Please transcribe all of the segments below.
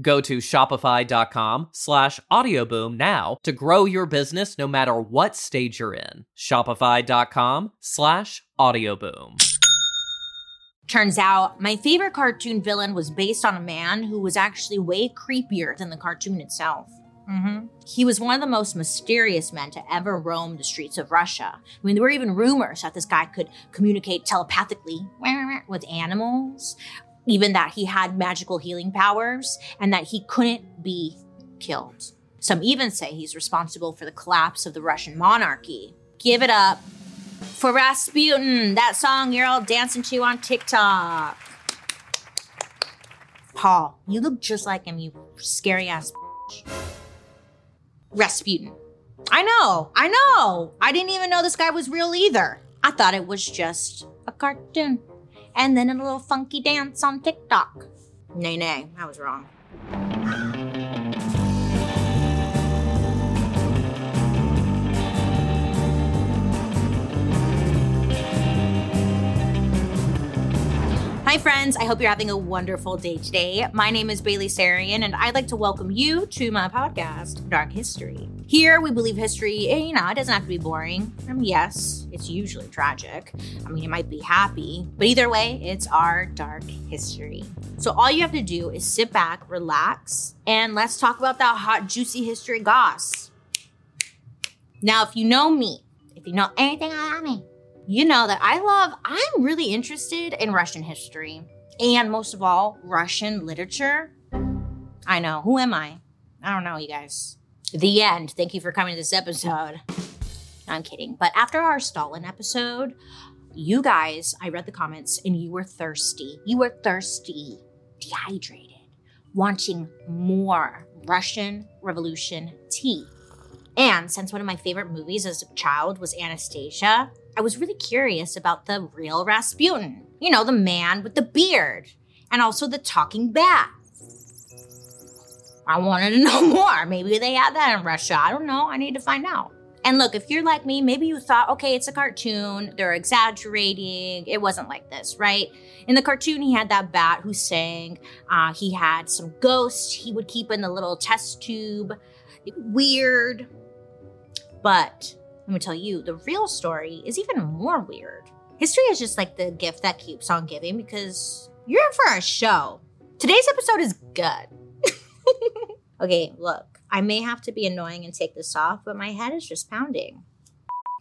Go to shopify.com slash audioboom now to grow your business no matter what stage you're in. Shopify.com slash audioboom. Turns out my favorite cartoon villain was based on a man who was actually way creepier than the cartoon itself. Mm-hmm. He was one of the most mysterious men to ever roam the streets of Russia. I mean, there were even rumors that this guy could communicate telepathically with animals, even that he had magical healing powers and that he couldn't be killed. Some even say he's responsible for the collapse of the Russian monarchy. Give it up for Rasputin, that song you're all dancing to on TikTok. Paul, you look just like him, you scary ass. Rasputin. I know, I know. I didn't even know this guy was real either. I thought it was just a cartoon and then a little funky dance on TikTok. Nay, nay, I was wrong. Hi, friends. I hope you're having a wonderful day today. My name is Bailey Sarian, and I'd like to welcome you to my podcast, Dark History. Here, we believe history, eh, you know, it doesn't have to be boring. I mean, yes, it's usually tragic. I mean, it might be happy, but either way, it's our dark history. So, all you have to do is sit back, relax, and let's talk about that hot, juicy history goss. Now, if you know me, if you know anything about me, you know that I love, I'm really interested in Russian history and most of all, Russian literature. I know, who am I? I don't know, you guys. The end. Thank you for coming to this episode. No, I'm kidding. But after our Stalin episode, you guys, I read the comments and you were thirsty. You were thirsty, dehydrated, wanting more Russian Revolution tea. And since one of my favorite movies as a child was Anastasia, I was really curious about the real Rasputin. You know, the man with the beard and also the talking bat. I wanted to know more. Maybe they had that in Russia. I don't know. I need to find out. And look, if you're like me, maybe you thought, okay, it's a cartoon. They're exaggerating. It wasn't like this, right? In the cartoon, he had that bat who sang. Uh, he had some ghosts he would keep in the little test tube. Weird. But let me tell you, the real story is even more weird. History is just like the gift that keeps on giving because you're in for a show. Today's episode is good. okay, look, I may have to be annoying and take this off, but my head is just pounding.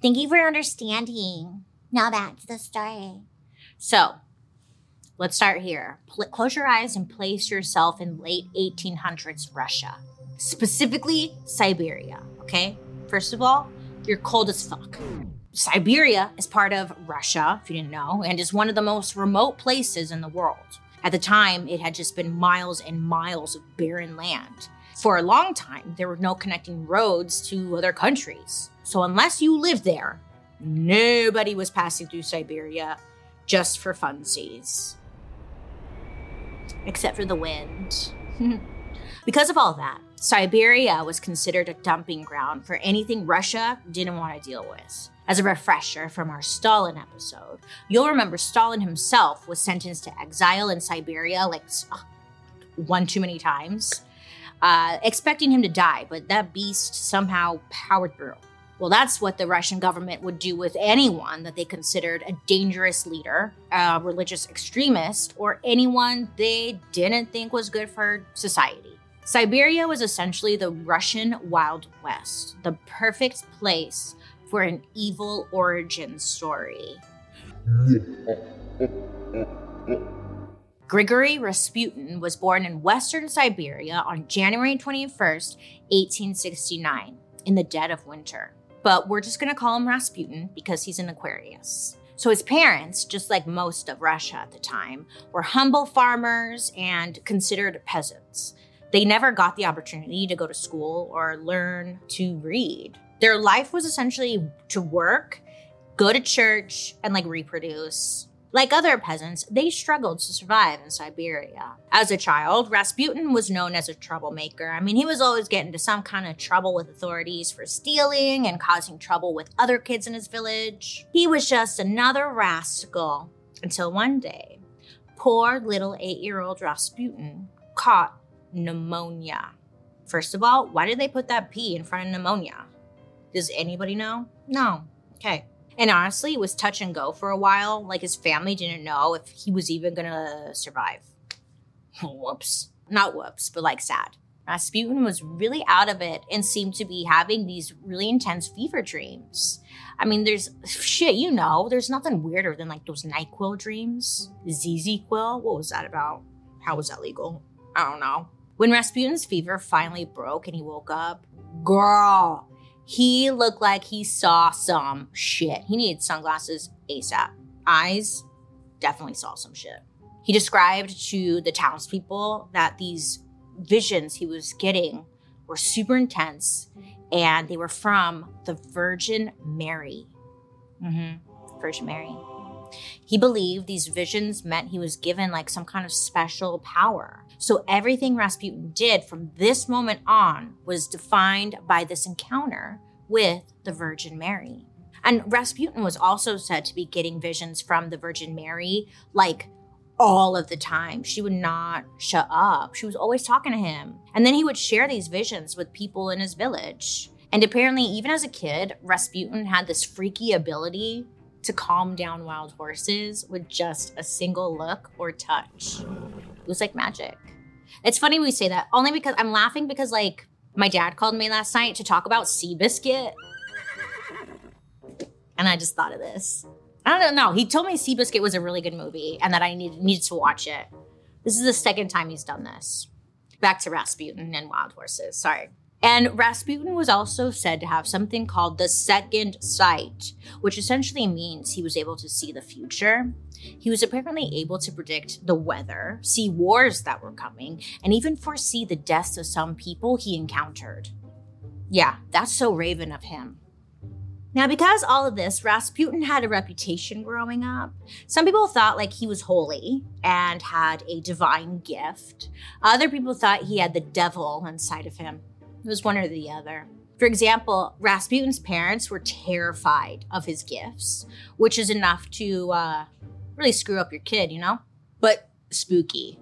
Thank you for understanding. Now back to the story. So, let's start here. Pl- close your eyes and place yourself in late 1800s Russia, specifically Siberia, okay? First of all, you're cold as fuck. Siberia is part of Russia, if you didn't know, and is one of the most remote places in the world. At the time, it had just been miles and miles of barren land. For a long time, there were no connecting roads to other countries. So, unless you lived there, nobody was passing through Siberia just for funsies. Except for the wind. because of all that, Siberia was considered a dumping ground for anything Russia didn't want to deal with. As a refresher from our Stalin episode, you'll remember Stalin himself was sentenced to exile in Siberia like one too many times, uh, expecting him to die, but that beast somehow powered through. Well, that's what the Russian government would do with anyone that they considered a dangerous leader, a religious extremist, or anyone they didn't think was good for society. Siberia was essentially the Russian Wild West, the perfect place for an evil origin story. Grigory Rasputin was born in western Siberia on January 21st, 1869, in the dead of winter. But we're just gonna call him Rasputin because he's an Aquarius. So his parents, just like most of Russia at the time, were humble farmers and considered peasants. They never got the opportunity to go to school or learn to read. Their life was essentially to work, go to church, and like reproduce. Like other peasants, they struggled to survive in Siberia. As a child, Rasputin was known as a troublemaker. I mean, he was always getting into some kind of trouble with authorities for stealing and causing trouble with other kids in his village. He was just another rascal until one day, poor little eight year old Rasputin caught pneumonia. First of all, why did they put that P in front of pneumonia? Does anybody know? No. Okay. And honestly, it was touch and go for a while. Like his family didn't know if he was even gonna survive. whoops. Not whoops, but like sad. Rasputin was really out of it and seemed to be having these really intense fever dreams. I mean, there's shit, you know, there's nothing weirder than like those NyQuil dreams. ZzzQuil, what was that about? How was that legal? I don't know. When Rasputin's fever finally broke and he woke up, girl, he looked like he saw some shit. He needed sunglasses ASAP. Eyes definitely saw some shit. He described to the townspeople that these visions he was getting were super intense and they were from the Virgin Mary. Mm-hmm. Virgin Mary. He believed these visions meant he was given like some kind of special power. So everything Rasputin did from this moment on was defined by this encounter with the Virgin Mary. And Rasputin was also said to be getting visions from the Virgin Mary like all of the time. She would not shut up. She was always talking to him. And then he would share these visions with people in his village. And apparently, even as a kid, Rasputin had this freaky ability to calm down wild horses with just a single look or touch. It was like magic. It's funny we say that only because I'm laughing because like my dad called me last night to talk about Seabiscuit. And I just thought of this. I don't know. He told me Seabiscuit was a really good movie and that I needed, needed to watch it. This is the second time he's done this. Back to Rasputin and Wild Horses. Sorry. And Rasputin was also said to have something called the second sight, which essentially means he was able to see the future. He was apparently able to predict the weather, see wars that were coming, and even foresee the deaths of some people he encountered. Yeah, that's so Raven of him. Now, because all of this, Rasputin had a reputation growing up. Some people thought like he was holy and had a divine gift. Other people thought he had the devil inside of him. It was one or the other. For example, Rasputin's parents were terrified of his gifts, which is enough to uh, really screw up your kid, you know? But spooky.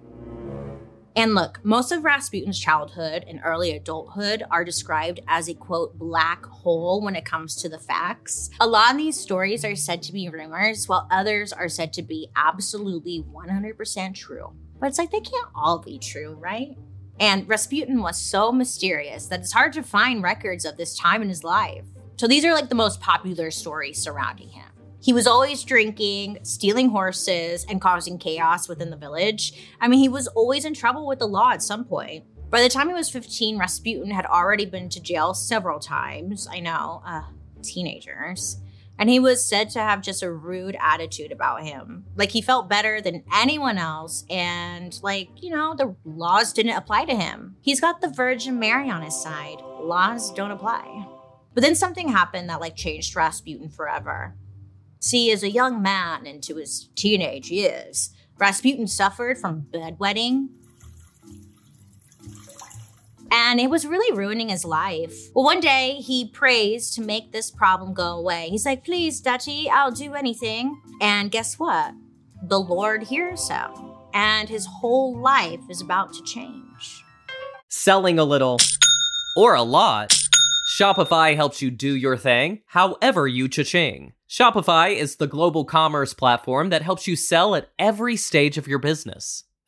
And look, most of Rasputin's childhood and early adulthood are described as a quote, black hole when it comes to the facts. A lot of these stories are said to be rumors, while others are said to be absolutely 100% true. But it's like they can't all be true, right? And Rasputin was so mysterious that it's hard to find records of this time in his life. So these are like the most popular stories surrounding him. He was always drinking, stealing horses, and causing chaos within the village. I mean, he was always in trouble with the law at some point. By the time he was 15, Rasputin had already been to jail several times. I know, uh, teenagers. And he was said to have just a rude attitude about him. Like he felt better than anyone else. And, like, you know, the laws didn't apply to him. He's got the Virgin Mary on his side. Laws don't apply. But then something happened that, like, changed Rasputin forever. See, as a young man into his teenage years, Rasputin suffered from bedwetting. And it was really ruining his life. Well, one day he prays to make this problem go away. He's like, please, Dutchy, I'll do anything. And guess what? The Lord hears him, and his whole life is about to change. Selling a little or a lot, Shopify helps you do your thing however you cha-ching. Shopify is the global commerce platform that helps you sell at every stage of your business.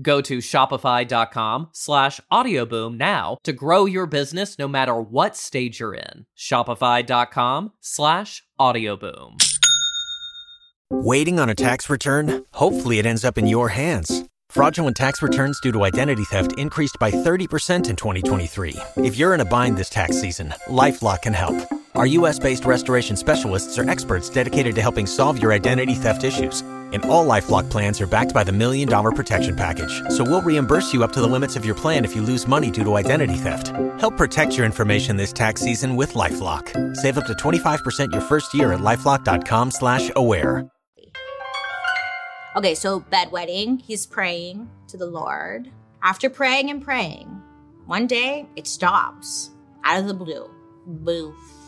Go to shopify.com slash audioboom now to grow your business no matter what stage you're in. Shopify.com slash audioboom. Waiting on a tax return? Hopefully it ends up in your hands. Fraudulent tax returns due to identity theft increased by 30% in 2023. If you're in a bind this tax season, LifeLock can help. Our US-based restoration specialists are experts dedicated to helping solve your identity theft issues and all LifeLock plans are backed by the Million Dollar Protection Package. So we'll reimburse you up to the limits of your plan if you lose money due to identity theft. Help protect your information this tax season with LifeLock. Save up to 25% your first year at LifeLock.com slash aware. Okay, so bedwetting, he's praying to the Lord. After praying and praying, one day it stops out of the blue. Boof.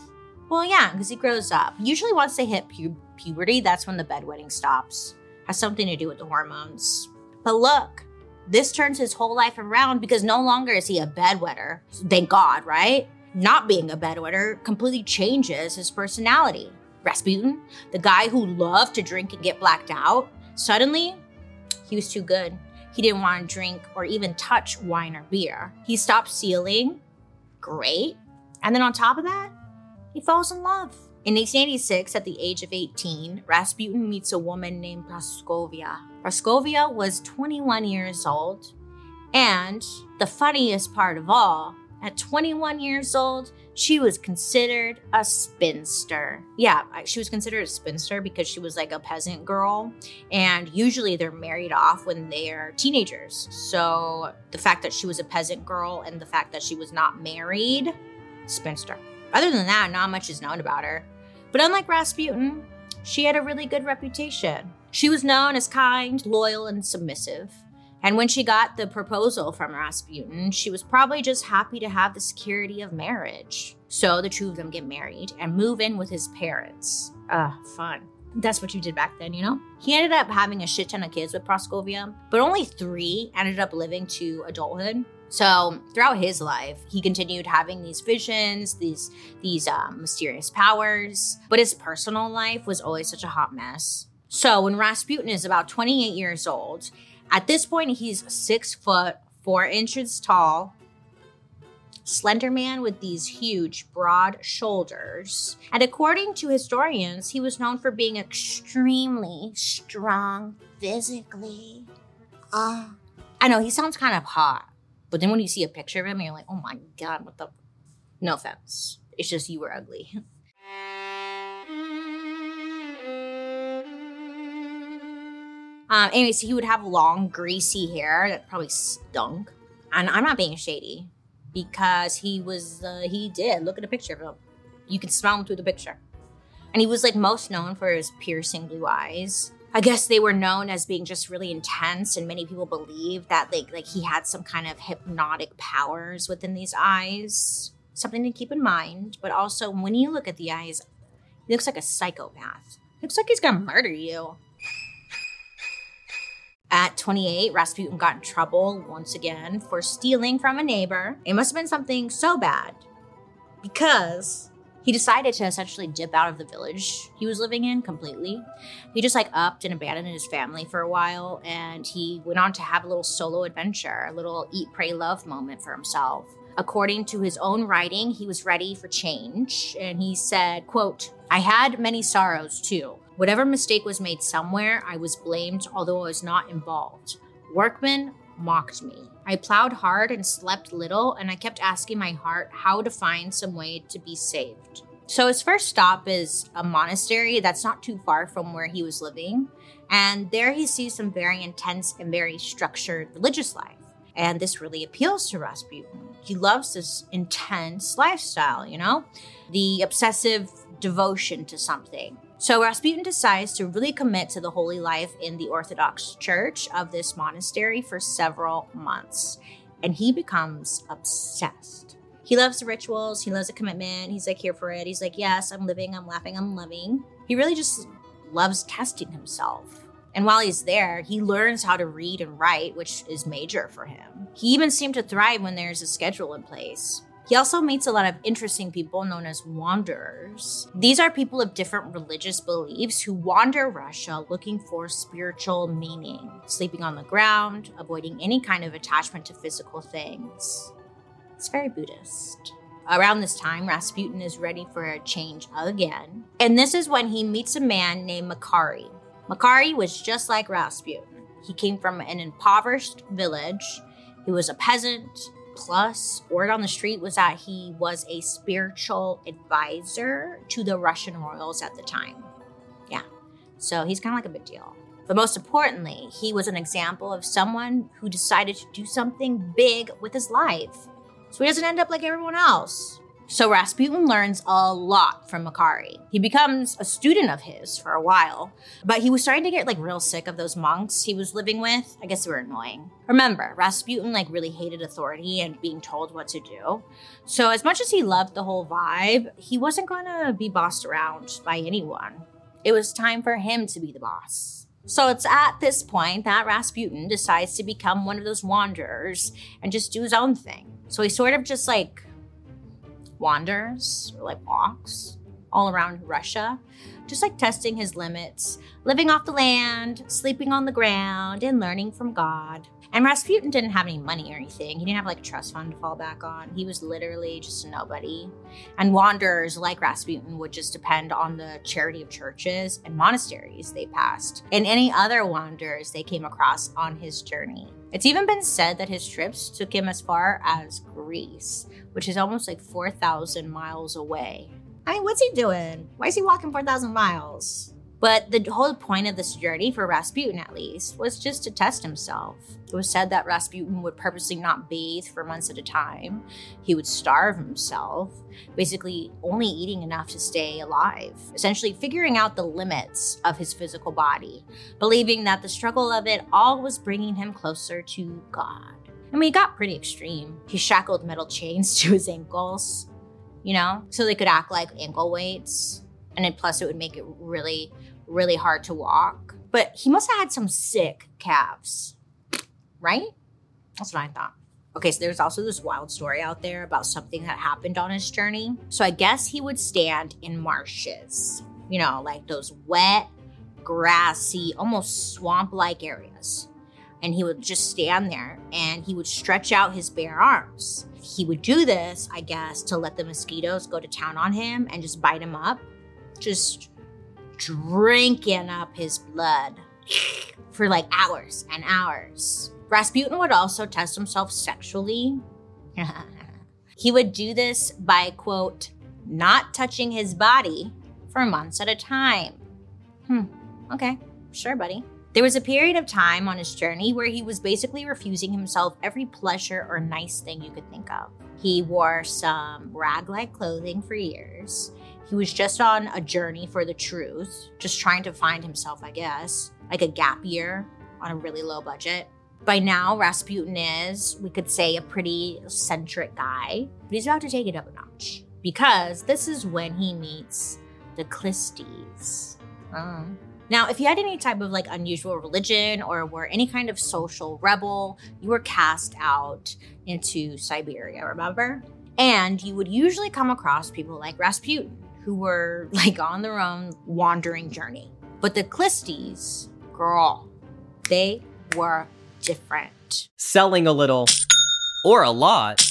Well, yeah, because he grows up. Usually once they hit pu- puberty, that's when the bedwetting stops. Has something to do with the hormones. But look, this turns his whole life around because no longer is he a bedwetter. Thank God, right? Not being a bedwetter completely changes his personality. Rasputin, the guy who loved to drink and get blacked out, suddenly he was too good. He didn't want to drink or even touch wine or beer. He stopped sealing. Great. And then on top of that, he falls in love. In 1886, at the age of 18, Rasputin meets a woman named Praskovia. Praskovia was 21 years old, and the funniest part of all, at 21 years old, she was considered a spinster. Yeah, she was considered a spinster because she was like a peasant girl, and usually they're married off when they're teenagers. So the fact that she was a peasant girl and the fact that she was not married, spinster. Other than that, not much is known about her. But unlike Rasputin, she had a really good reputation. She was known as kind, loyal, and submissive. And when she got the proposal from Rasputin, she was probably just happy to have the security of marriage. So the two of them get married and move in with his parents. Ah, fun. That's what you did back then, you know? He ended up having a shit ton of kids with Praskovia, but only three ended up living to adulthood. So throughout his life, he continued having these visions, these these um, mysterious powers, but his personal life was always such a hot mess. So when Rasputin is about 28 years old, at this point he's six foot four inches tall, slender man with these huge, broad shoulders. And according to historians, he was known for being extremely strong physically. Uh, I know he sounds kind of hot. But then when you see a picture of him, you're like, oh my God, what the? No offense. It's just you were ugly. Um, anyways, he would have long, greasy hair that probably stunk. And I'm not being shady because he was, uh, he did. Look at a picture of him. You can smell him through the picture. And he was like most known for his piercing blue eyes. I guess they were known as being just really intense, and many people believe that like like he had some kind of hypnotic powers within these eyes. Something to keep in mind. But also, when you look at the eyes, He looks like a psychopath. Looks like he's gonna murder you. At 28, Rasputin got in trouble once again for stealing from a neighbor. It must have been something so bad because he decided to essentially dip out of the village he was living in completely. He just like upped and abandoned his family for a while and he went on to have a little solo adventure, a little eat, pray, love moment for himself. According to his own writing, he was ready for change and he said, quote, I had many sorrows too. Whatever mistake was made somewhere, I was blamed, although I was not involved. Workmen mocked me. I plowed hard and slept little, and I kept asking my heart how to find some way to be saved. So his first stop is a monastery that's not too far from where he was living. And there he sees some very intense and very structured religious life. And this really appeals to Rasputin. He loves this intense lifestyle, you know, the obsessive devotion to something. So Rasputin decides to really commit to the holy life in the Orthodox Church of this monastery for several months. And he becomes obsessed. He loves the rituals, he loves the commitment, he's like here for it. He's like, yes, I'm living, I'm laughing, I'm loving. He really just loves testing himself. And while he's there, he learns how to read and write, which is major for him. He even seemed to thrive when there's a schedule in place. He also meets a lot of interesting people known as wanderers. These are people of different religious beliefs who wander Russia looking for spiritual meaning, sleeping on the ground, avoiding any kind of attachment to physical things. It's very Buddhist. Around this time, Rasputin is ready for a change again. And this is when he meets a man named Makari. Makari was just like Rasputin. He came from an impoverished village. He was a peasant. Plus, word on the street was that he was a spiritual advisor to the Russian royals at the time. Yeah, so he's kind of like a big deal. But most importantly, he was an example of someone who decided to do something big with his life. So he doesn't end up like everyone else. So Rasputin learns a lot from Makari. He becomes a student of his for a while, but he was starting to get like real sick of those monks he was living with. I guess they were annoying. Remember, Rasputin like really hated authority and being told what to do. So as much as he loved the whole vibe, he wasn't going to be bossed around by anyone. It was time for him to be the boss. So it's at this point that Rasputin decides to become one of those wanderers and just do his own thing. So he sort of just like wanders or like walks all around Russia, just like testing his limits, living off the land, sleeping on the ground, and learning from God. And Rasputin didn't have any money or anything. He didn't have like a trust fund to fall back on. He was literally just a nobody. And wanderers like Rasputin would just depend on the charity of churches and monasteries they passed and any other wanderers they came across on his journey. It's even been said that his trips took him as far as Greece, which is almost like 4,000 miles away. I mean, what's he doing? Why is he walking 4,000 miles? But the whole point of this journey, for Rasputin at least, was just to test himself. It was said that Rasputin would purposely not bathe for months at a time. He would starve himself, basically only eating enough to stay alive, essentially figuring out the limits of his physical body, believing that the struggle of it all was bringing him closer to God. I mean, he got pretty extreme. He shackled metal chains to his ankles, you know, so they could act like ankle weights. And then plus, it would make it really really hard to walk. But he must have had some sick calves, right? That's what I thought. Okay, so there's also this wild story out there about something that happened on his journey. So I guess he would stand in marshes, you know, like those wet, grassy, almost swamp like areas. And he would just stand there and he would stretch out his bare arms. He would do this, I guess, to let the mosquitoes go to town on him and just bite him up. Just drinking up his blood for like hours and hours. Rasputin would also test himself sexually. he would do this by, quote, not touching his body for months at a time. Hmm, okay, sure, buddy. There was a period of time on his journey where he was basically refusing himself every pleasure or nice thing you could think of. He wore some rag like clothing for years. He was just on a journey for the truth, just trying to find himself, I guess, like a gap year on a really low budget. By now, Rasputin is, we could say, a pretty eccentric guy, but he's about to take it up a notch because this is when he meets the Clisties. Uh. Now, if you had any type of like unusual religion or were any kind of social rebel, you were cast out into Siberia, remember? And you would usually come across people like Rasputin, who were like on their own wandering journey. But the Clisties, girl, they were different. Selling a little or a lot,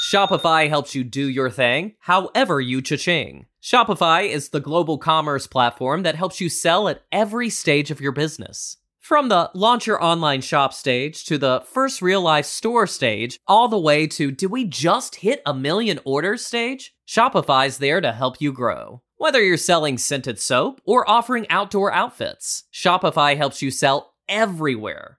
Shopify helps you do your thing however you cha-ching. Shopify is the global commerce platform that helps you sell at every stage of your business. From the launch your online shop stage to the first real life store stage, all the way to did we just hit a million orders stage? Shopify's there to help you grow. Whether you're selling scented soap or offering outdoor outfits, Shopify helps you sell everywhere.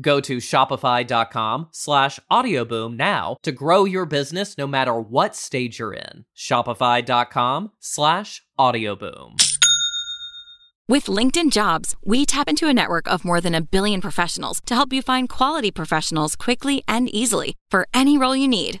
Go to shopify.com slash audioboom now to grow your business no matter what stage you're in. Shopify.com slash audioboom. With LinkedIn Jobs, we tap into a network of more than a billion professionals to help you find quality professionals quickly and easily for any role you need.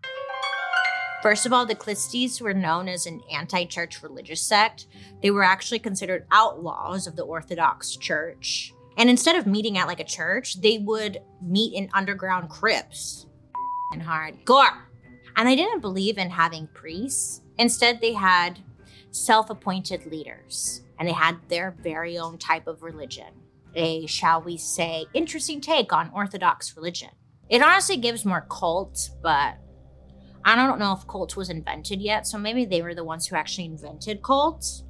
First of all, the Clisties were known as an anti church religious sect. They were actually considered outlaws of the Orthodox Church. And instead of meeting at like a church, they would meet in underground crypts and hardcore. And they didn't believe in having priests. Instead, they had self appointed leaders and they had their very own type of religion. A, shall we say, interesting take on Orthodox religion. It honestly gives more cult, but I don't know if cult was invented yet, so maybe they were the ones who actually invented cults.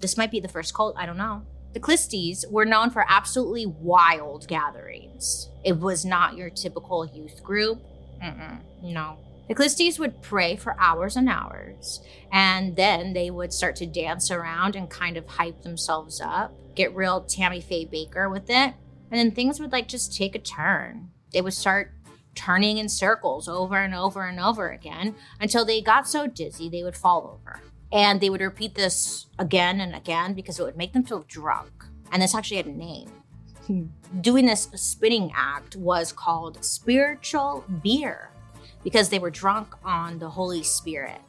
This might be the first cult, I don't know. The Clisties were known for absolutely wild gatherings. It was not your typical youth group. Mm-mm, no. The Clisties would pray for hours and hours, and then they would start to dance around and kind of hype themselves up, get real Tammy Faye Bakker with it, and then things would like just take a turn. They would start turning in circles over and over and over again until they got so dizzy they would fall over. And they would repeat this again and again because it would make them feel drunk. And this actually had a name. Doing this spinning act was called spiritual beer because they were drunk on the Holy Spirit.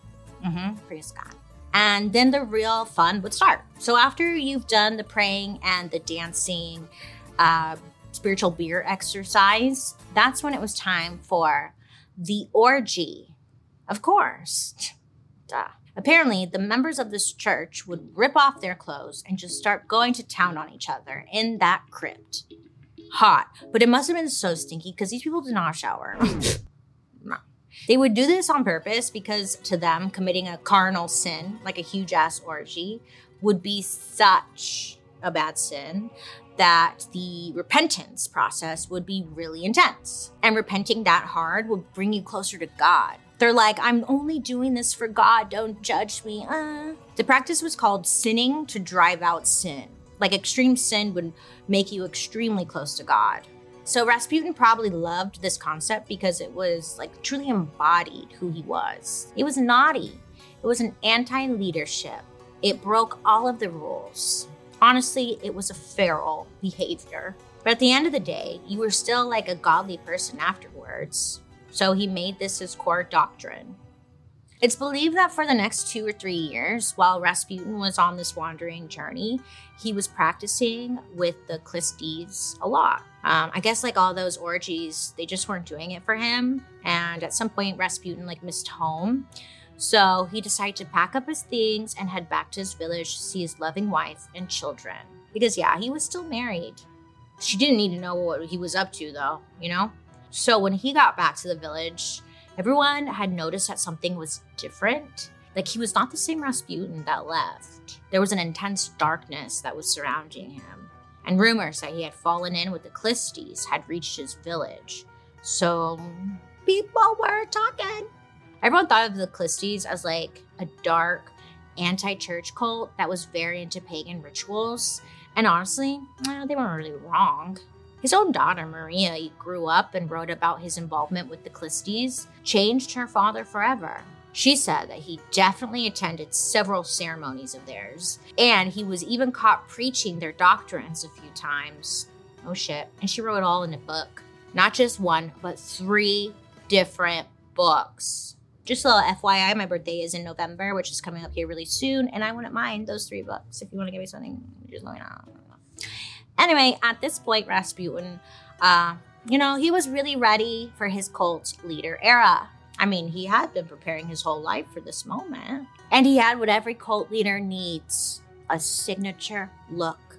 Mm-hmm, praise God. And then the real fun would start. So after you've done the praying and the dancing, uh, spiritual beer exercise, that's when it was time for the orgy. Of course. Duh. Apparently, the members of this church would rip off their clothes and just start going to town on each other in that crypt. Hot, but it must have been so stinky because these people did not shower. no. They would do this on purpose because to them, committing a carnal sin, like a huge ass orgy, would be such a bad sin that the repentance process would be really intense. And repenting that hard would bring you closer to God. They're like, I'm only doing this for God, don't judge me. Uh. The practice was called sinning to drive out sin. Like extreme sin would make you extremely close to God. So Rasputin probably loved this concept because it was like truly embodied who he was. It was naughty. It was an anti-leadership. It broke all of the rules. Honestly, it was a feral behavior. But at the end of the day, you were still like a godly person afterwards. So he made this his core doctrine. It's believed that for the next two or three years, while Rasputin was on this wandering journey, he was practicing with the Clisties a lot. Um, I guess like all those orgies, they just weren't doing it for him. And at some point, Rasputin like missed home. So he decided to pack up his things and head back to his village to see his loving wife and children. Because yeah, he was still married. She didn't need to know what he was up to though, you know? So when he got back to the village, Everyone had noticed that something was different. Like he was not the same Rasputin that left. There was an intense darkness that was surrounding him. And rumors that he had fallen in with the Clisties had reached his village. So people were talking. Everyone thought of the Clisties as like a dark anti church cult that was very into pagan rituals. And honestly, well, they weren't really wrong. His own daughter, Maria, grew up and wrote about his involvement with the Clisties, changed her father forever. She said that he definitely attended several ceremonies of theirs, and he was even caught preaching their doctrines a few times. Oh shit. And she wrote it all in a book. Not just one, but three different books. Just a little FYI, my birthday is in November, which is coming up here really soon, and I wouldn't mind those three books. If you want to give me something, just let me know. Anyway, at this point, Rasputin, uh, you know, he was really ready for his cult leader era. I mean, he had been preparing his whole life for this moment. And he had what every cult leader needs a signature look.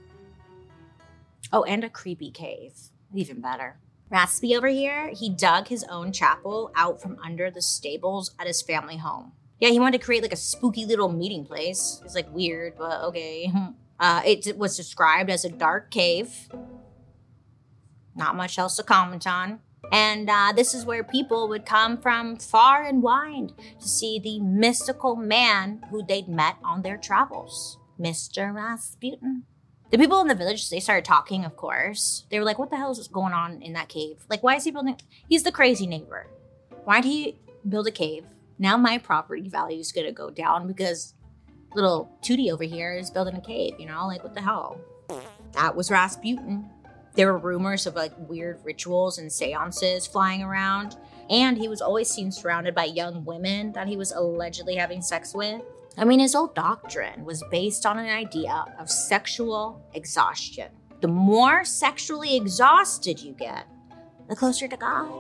Oh, and a creepy cave. Even better. Raspy over here, he dug his own chapel out from under the stables at his family home. Yeah, he wanted to create like a spooky little meeting place. It's like weird, but okay. Uh, it was described as a dark cave. Not much else to comment on. And uh, this is where people would come from far and wide to see the mystical man who they'd met on their travels, Mr. Rasputin. The people in the village, they started talking, of course. They were like, what the hell is going on in that cave? Like, why is he building? He's the crazy neighbor. Why'd he build a cave? Now my property value is going to go down because little Tootie over here is building a cave, you know? Like, what the hell? That was Rasputin. There were rumors of like weird rituals and seances flying around. And he was always seen surrounded by young women that he was allegedly having sex with. I mean, his whole doctrine was based on an idea of sexual exhaustion. The more sexually exhausted you get, the closer to God.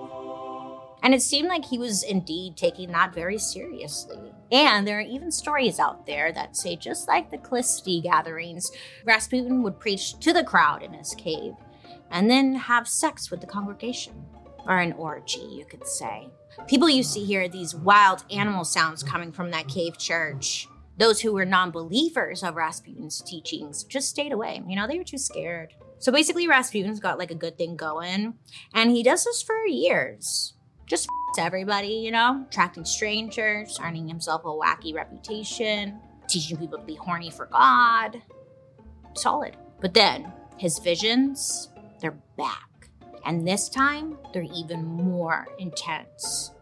And it seemed like he was indeed taking that very seriously. And there are even stories out there that say, just like the Clisty gatherings, Rasputin would preach to the crowd in his cave and then have sex with the congregation. Or an orgy, you could say. People used to hear these wild animal sounds coming from that cave church. Those who were non believers of Rasputin's teachings just stayed away. You know, they were too scared. So basically, Rasputin's got like a good thing going, and he does this for years just everybody, you know, attracting strangers, earning himself a wacky reputation, teaching people to be horny for God. Solid. But then his visions, they're back. And this time, they're even more intense.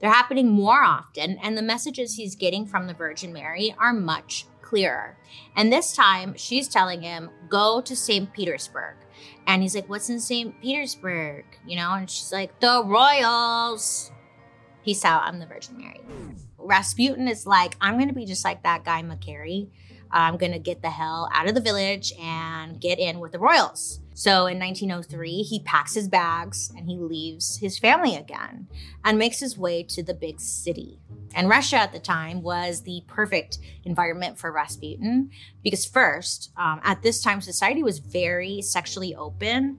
They're happening more often, and the messages he's getting from the Virgin Mary are much clearer. And this time, she's telling him, go to St. Petersburg. And he's like, What's in St. Petersburg? You know, and she's like, The Royals. Peace out. I'm the Virgin Mary. Rasputin is like, I'm going to be just like that guy, Makari. I'm going to get the hell out of the village and get in with the Royals. So in 1903, he packs his bags and he leaves his family again and makes his way to the big city. And Russia at the time was the perfect environment for Rasputin because, first, um, at this time, society was very sexually open,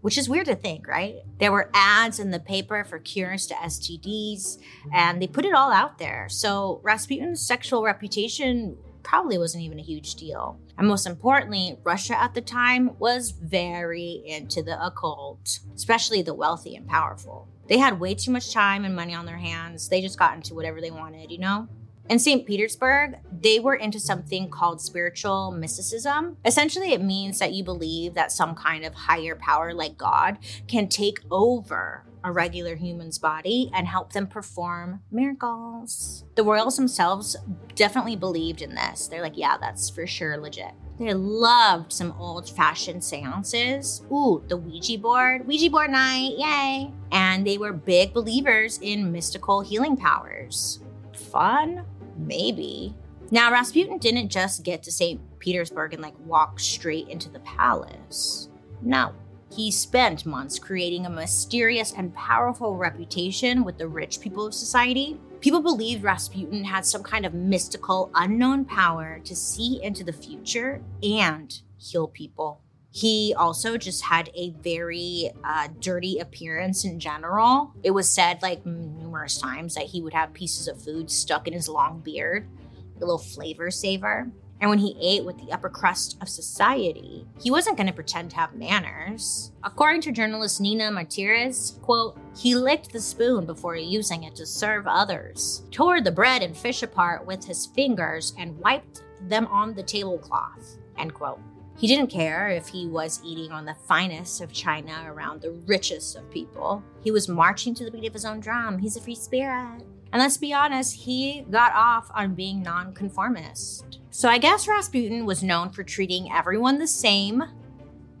which is weird to think, right? There were ads in the paper for cures to STDs, and they put it all out there. So Rasputin's sexual reputation probably wasn't even a huge deal. And most importantly, Russia at the time was very into the occult, especially the wealthy and powerful. They had way too much time and money on their hands. They just got into whatever they wanted, you know? In St. Petersburg, they were into something called spiritual mysticism. Essentially, it means that you believe that some kind of higher power like God can take over a regular human's body and help them perform miracles. The royals themselves definitely believed in this. They're like, yeah, that's for sure legit. They loved some old fashioned seances. Ooh, the Ouija board, Ouija board night, yay. And they were big believers in mystical healing powers. fun? Maybe. Now, Rasputin didn't just get to St. Petersburg and like walk straight into the palace. No. He spent months creating a mysterious and powerful reputation with the rich people of society. People believed Rasputin had some kind of mystical, unknown power to see into the future and heal people. He also just had a very uh, dirty appearance in general. It was said, like numerous times, that he would have pieces of food stuck in his long beard, a little flavor saver. And when he ate with the upper crust of society, he wasn't going to pretend to have manners. According to journalist Nina Martires, quote, he licked the spoon before using it to serve others, tore the bread and fish apart with his fingers, and wiped them on the tablecloth, end quote. He didn't care if he was eating on the finest of china around the richest of people. He was marching to the beat of his own drum. He's a free spirit. And let's be honest, he got off on being nonconformist. So I guess Rasputin was known for treating everyone the same,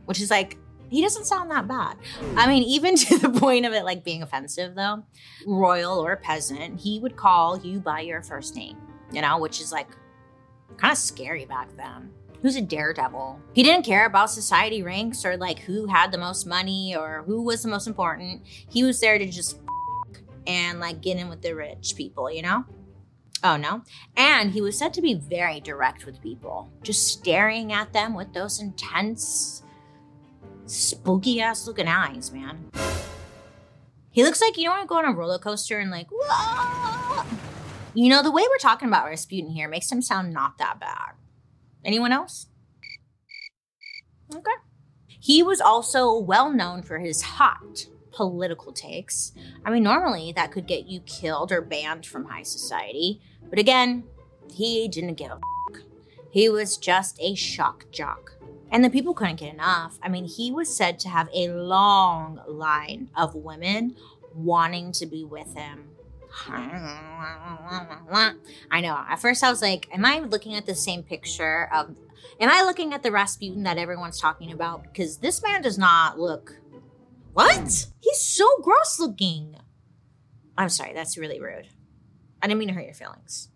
which is like, he doesn't sound that bad. I mean, even to the point of it like being offensive, though, royal or peasant, he would call you by your first name, you know, which is like kind of scary back then. Who's a daredevil? He didn't care about society ranks or like who had the most money or who was the most important. He was there to just and like get in with the rich people, you know? Oh no. And he was said to be very direct with people, just staring at them with those intense, spooky ass looking eyes, man. He looks like, you know, when you go on a roller coaster and like, whoa. You know, the way we're talking about Rasputin here makes him sound not that bad. Anyone else? Okay. He was also well known for his hot, political takes. I mean, normally that could get you killed or banned from high society, but again, he didn't give a f- He was just a shock jock. And the people couldn't get enough. I mean, he was said to have a long line of women wanting to be with him. I know. At first, I was like, Am I looking at the same picture of. Am I looking at the Rasputin that everyone's talking about? Because this man does not look what? He's so gross looking. I'm sorry, that's really rude. I didn't mean to hurt your feelings.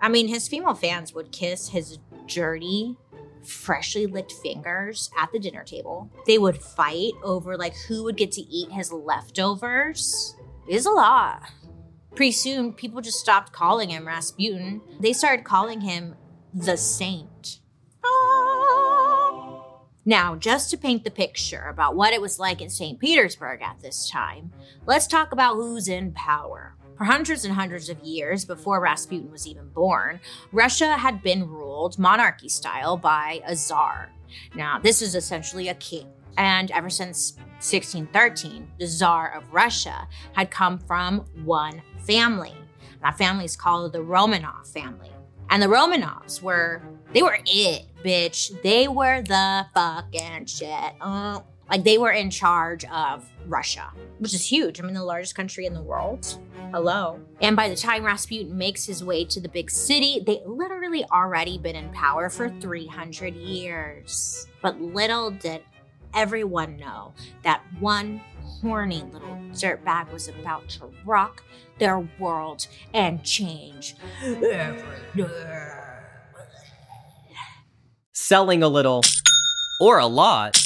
I mean, his female fans would kiss his dirty, freshly licked fingers at the dinner table. They would fight over like who would get to eat his leftovers. It is a lot. Pretty soon, people just stopped calling him Rasputin. They started calling him the Saint. Ah. Now, just to paint the picture about what it was like in St. Petersburg at this time, let's talk about who's in power. For hundreds and hundreds of years before Rasputin was even born, Russia had been ruled monarchy style by a czar. Now, this is essentially a king. And ever since 1613, the Tsar of Russia had come from one family. That family is called the Romanov family. And the Romanovs were, they were it, bitch. They were the fucking shit. Uh, like they were in charge of Russia, which is huge. I mean, the largest country in the world. Hello. And by the time Rasputin makes his way to the big city, they literally already been in power for 300 years. But little did everyone know that one horny little dirtbag was about to rock their world and change everything. Selling a little or a lot.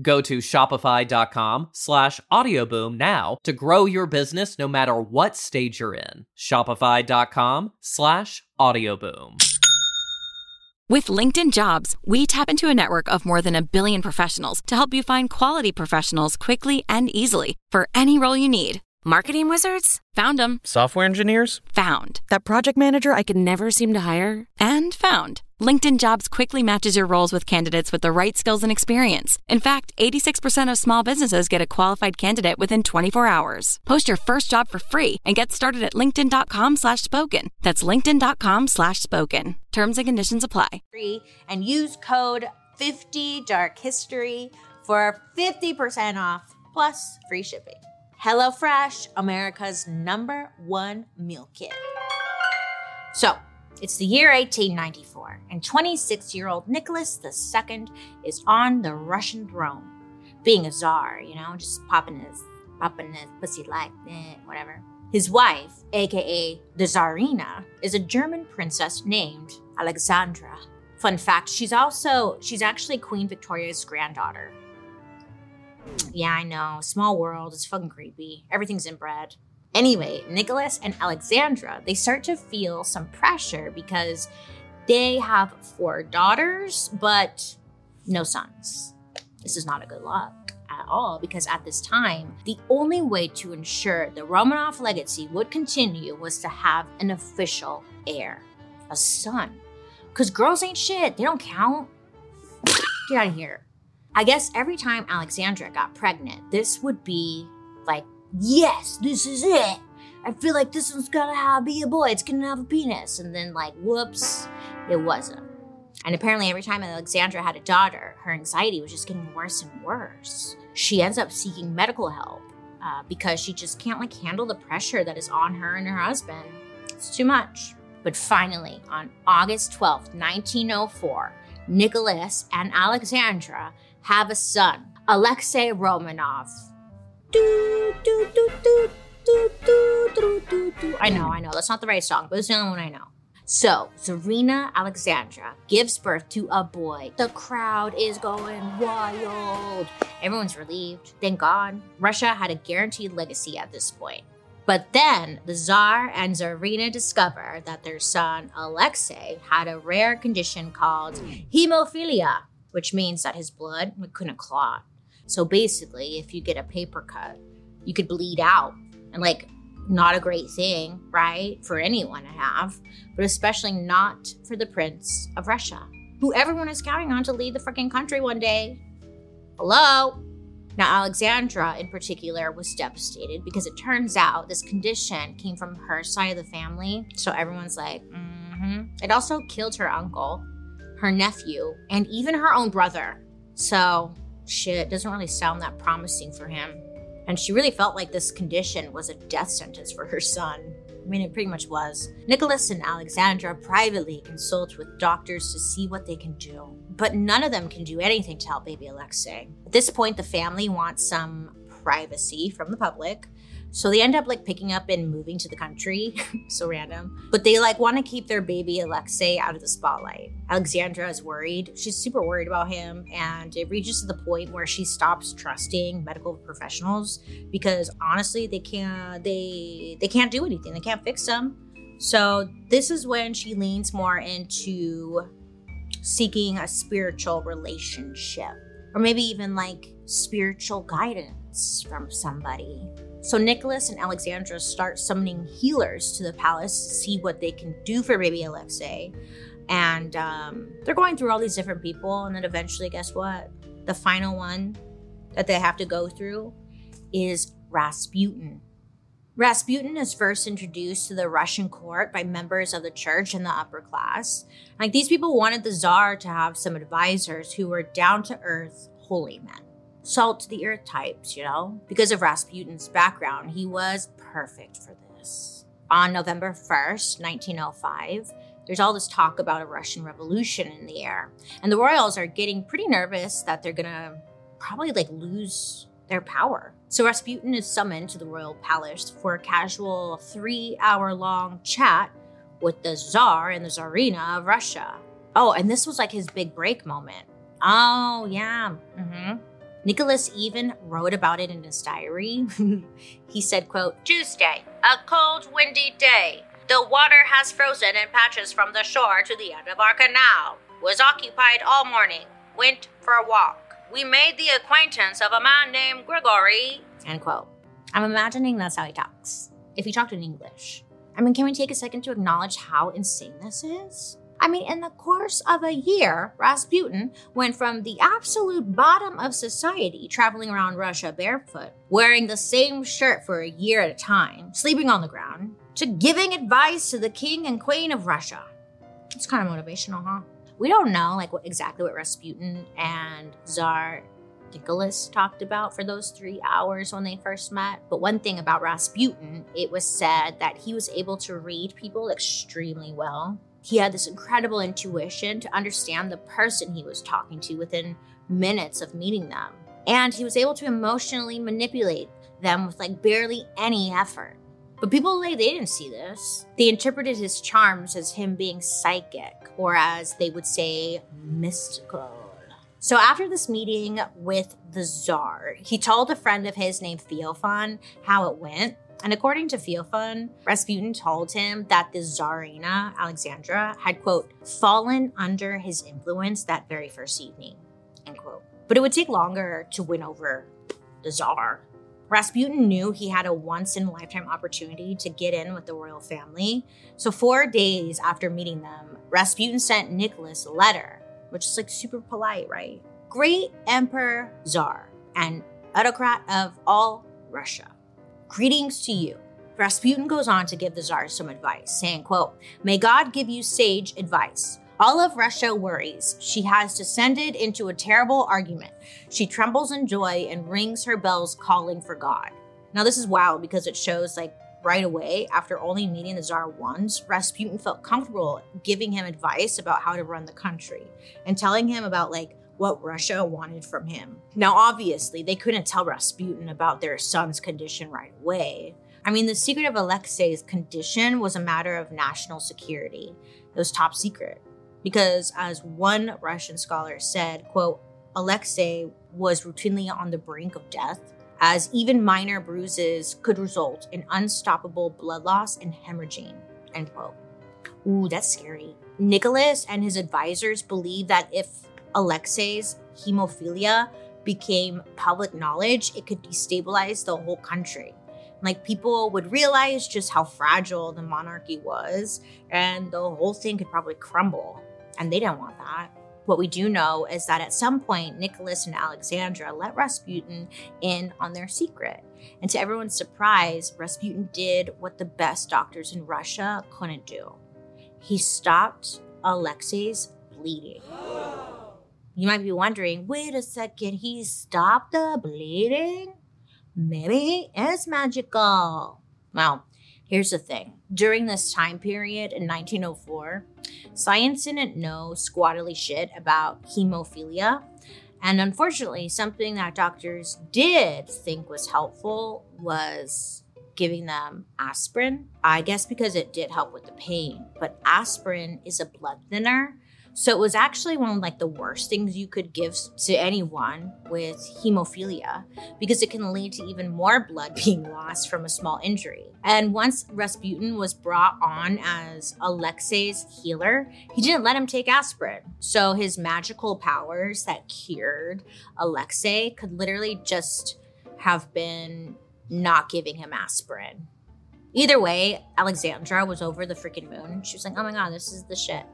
Go to shopify.com slash audioboom now to grow your business no matter what stage you're in. Shopify.com slash audioboom. With LinkedIn Jobs, we tap into a network of more than a billion professionals to help you find quality professionals quickly and easily for any role you need. Marketing wizards? Found them. Software engineers? Found. That project manager I could never seem to hire? And found. LinkedIn Jobs quickly matches your roles with candidates with the right skills and experience. In fact, 86% of small businesses get a qualified candidate within 24 hours. Post your first job for free and get started at linkedin.com slash spoken. That's linkedin.com slash spoken. Terms and conditions apply. Free and use code 50darkhistory for 50% off plus free shipping. HelloFresh, America's number one meal kit. So, it's the year 1894, and 26 year old Nicholas II is on the Russian throne, being a czar, you know, just popping his, popping his pussy like whatever. His wife, aka the Tsarina, is a German princess named Alexandra. Fun fact, she's also, she's actually Queen Victoria's granddaughter. Yeah, I know. Small world. It's fucking creepy. Everything's inbred. Anyway, Nicholas and Alexandra, they start to feel some pressure because they have four daughters, but no sons. This is not a good luck at all because at this time, the only way to ensure the Romanov legacy would continue was to have an official heir, a son. Because girls ain't shit, they don't count. Get out of here. I guess every time Alexandra got pregnant, this would be like, yes, this is it. I feel like this one's gonna have be a boy. It's gonna have a penis. And then like, whoops, it wasn't. And apparently, every time Alexandra had a daughter, her anxiety was just getting worse and worse. She ends up seeking medical help uh, because she just can't like handle the pressure that is on her and her husband. It's too much. But finally, on August 12th, 1904, Nicholas and Alexandra have a son, Alexei Romanov. I know, I know. That's not the right song, but it's the only one I know. So, Tsarina Alexandra gives birth to a boy. The crowd is going wild. Everyone's relieved. Thank God. Russia had a guaranteed legacy at this point. But then the Tsar and Tsarina discover that their son, Alexei, had a rare condition called hemophilia which means that his blood couldn't clot. So basically, if you get a paper cut, you could bleed out. And like, not a great thing, right? For anyone to have, but especially not for the Prince of Russia, who everyone is counting on to lead the freaking country one day. Hello? Now, Alexandra in particular was devastated because it turns out this condition came from her side of the family. So everyone's like, mm-hmm. It also killed her uncle, her nephew, and even her own brother. So, shit, doesn't really sound that promising for him. And she really felt like this condition was a death sentence for her son. I mean, it pretty much was. Nicholas and Alexandra privately consult with doctors to see what they can do, but none of them can do anything to help baby Alexei. At this point, the family wants some privacy from the public. So they end up like picking up and moving to the country. so random. But they like want to keep their baby Alexei out of the spotlight. Alexandra is worried. She's super worried about him. And it reaches to the point where she stops trusting medical professionals because honestly they can't they they can't do anything. They can't fix him. So this is when she leans more into seeking a spiritual relationship. Or maybe even like spiritual guidance from somebody. So Nicholas and Alexandra start summoning healers to the palace to see what they can do for baby Alexei. And um, they're going through all these different people. And then eventually, guess what? The final one that they have to go through is Rasputin. Rasputin is first introduced to the Russian court by members of the church and the upper class. Like these people wanted the czar to have some advisors who were down to earth holy men. Salt to the earth types, you know? Because of Rasputin's background, he was perfect for this. On November 1st, 1905, there's all this talk about a Russian revolution in the air. And the royals are getting pretty nervous that they're gonna probably like lose their power. So Rasputin is summoned to the royal palace for a casual three hour long chat with the Tsar and the Tsarina of Russia. Oh, and this was like his big break moment. Oh, yeah. Mm-hmm. Nicholas even wrote about it in his diary. he said, quote, Tuesday, a cold, windy day. The water has frozen in patches from the shore to the end of our canal. Was occupied all morning. Went for a walk. We made the acquaintance of a man named Grigory. End quote. I'm imagining that's how he talks. If he talked in English. I mean, can we take a second to acknowledge how insane this is? I mean, in the course of a year, Rasputin went from the absolute bottom of society, traveling around Russia barefoot, wearing the same shirt for a year at a time, sleeping on the ground, to giving advice to the king and queen of Russia. It's kind of motivational, huh? We don't know like what exactly what Rasputin and Tsar Nicholas talked about for those three hours when they first met. But one thing about Rasputin, it was said that he was able to read people extremely well he had this incredible intuition to understand the person he was talking to within minutes of meeting them. And he was able to emotionally manipulate them with like barely any effort. But people they, they didn't see this. They interpreted his charms as him being psychic, or as they would say, mystical. So after this meeting with the czar, he told a friend of his named Theophan how it went, and according to Theophan, Rasputin told him that the Tsarina, Alexandra, had, quote, fallen under his influence that very first evening, end quote. But it would take longer to win over the Tsar. Rasputin knew he had a once in a lifetime opportunity to get in with the royal family. So, four days after meeting them, Rasputin sent Nicholas a letter, which is like super polite, right? Great Emperor Tsar and autocrat of all Russia. Greetings to you. Rasputin goes on to give the Tsar some advice, saying, quote, May God give you sage advice. All of Russia worries. She has descended into a terrible argument. She trembles in joy and rings her bells calling for God. Now, this is wild because it shows like right away, after only meeting the Tsar once, Rasputin felt comfortable giving him advice about how to run the country and telling him about like what Russia wanted from him. Now, obviously, they couldn't tell Rasputin about their son's condition right away. I mean, the secret of Alexei's condition was a matter of national security. It was top secret. Because as one Russian scholar said, quote, Alexei was routinely on the brink of death, as even minor bruises could result in unstoppable blood loss and hemorrhaging, end quote. Ooh, that's scary. Nicholas and his advisors believed that if Alexei's hemophilia became public knowledge, it could destabilize the whole country. Like people would realize just how fragile the monarchy was, and the whole thing could probably crumble. And they didn't want that. What we do know is that at some point, Nicholas and Alexandra let Rasputin in on their secret. And to everyone's surprise, Rasputin did what the best doctors in Russia couldn't do. He stopped Alexei's bleeding. You might be wondering, wait a second, he stopped the bleeding? Maybe it's magical. Well, here's the thing. During this time period in 1904, science didn't know squattily shit about hemophilia. And unfortunately, something that doctors did think was helpful was giving them aspirin. I guess because it did help with the pain, but aspirin is a blood thinner so it was actually one of like the worst things you could give to anyone with hemophilia because it can lead to even more blood being lost from a small injury. And once Rasputin was brought on as Alexei's healer, he didn't let him take aspirin. So his magical powers that cured Alexei could literally just have been not giving him aspirin. Either way, Alexandra was over the freaking moon. She was like, oh my God, this is the shit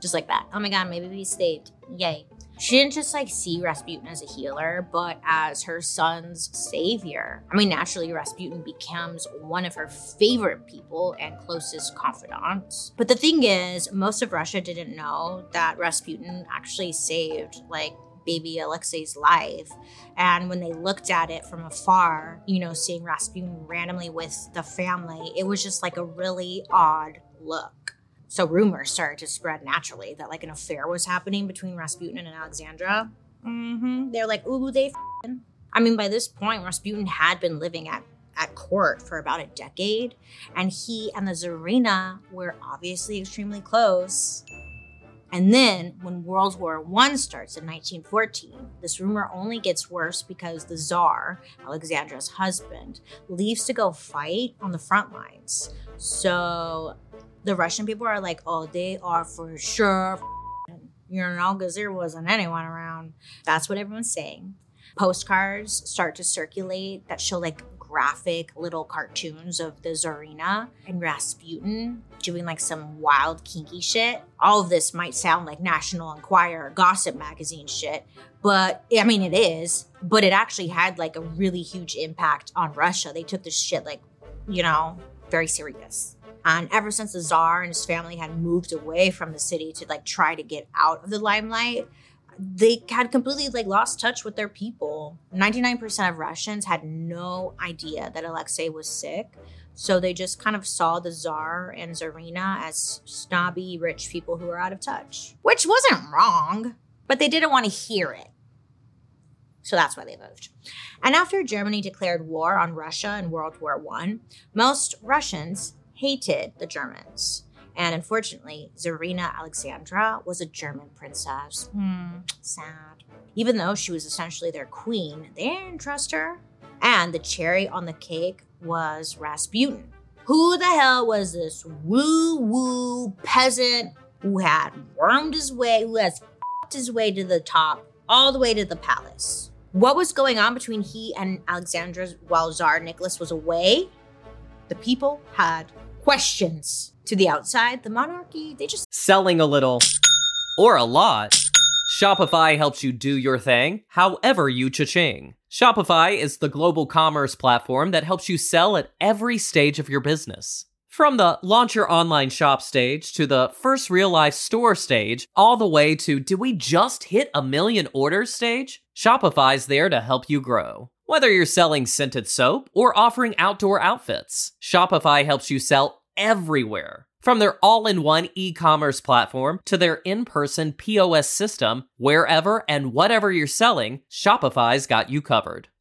just like that. Oh my god, maybe we saved. Yay. She didn't just like see Rasputin as a healer, but as her son's savior. I mean, naturally, Rasputin becomes one of her favorite people and closest confidants. But the thing is, most of Russia didn't know that Rasputin actually saved like baby Alexei's life. And when they looked at it from afar, you know, seeing Rasputin randomly with the family, it was just like a really odd look. So rumors started to spread naturally that like an affair was happening between Rasputin and Alexandra. Mm-hmm. They're like, ooh, they. F-ing. I mean, by this point, Rasputin had been living at at court for about a decade, and he and the Tsarina were obviously extremely close. And then, when World War I starts in 1914, this rumor only gets worse because the Tsar, Alexandra's husband, leaves to go fight on the front lines. So the Russian people are like, oh, they are for sure, you know, because there wasn't anyone around. That's what everyone's saying. Postcards start to circulate that show like graphic little cartoons of the Tsarina and Rasputin doing like some wild kinky shit. All of this might sound like National Enquirer gossip magazine shit, but I mean it is, but it actually had like a really huge impact on Russia. They took this shit like, you know, very serious. And ever since the czar and his family had moved away from the city to like try to get out of the limelight, they had completely like lost touch with their people. 99% of Russians had no idea that Alexei was sick. So they just kind of saw the czar and Tsarina as snobby, rich people who were out of touch, which wasn't wrong, but they didn't want to hear it. So that's why they moved. And after Germany declared war on Russia in World War I, most Russians hated the Germans. And unfortunately, Tsarina Alexandra was a German princess. Hmm, sad. Even though she was essentially their queen, they didn't trust her. And the cherry on the cake was Rasputin. Who the hell was this woo woo peasant who had wormed his way, who has fed his way to the top, all the way to the palace? What was going on between he and Alexandra while Tsar Nicholas was away? The people had questions. To the outside, the monarchy, they just Selling a little or a lot. Shopify helps you do your thing, however you cha-ching. Shopify is the global commerce platform that helps you sell at every stage of your business. From the launch your online shop stage to the first real life store stage, all the way to do we just hit a million orders stage? Shopify's there to help you grow. Whether you're selling scented soap or offering outdoor outfits, Shopify helps you sell everywhere. From their all in one e commerce platform to their in person POS system, wherever and whatever you're selling, Shopify's got you covered.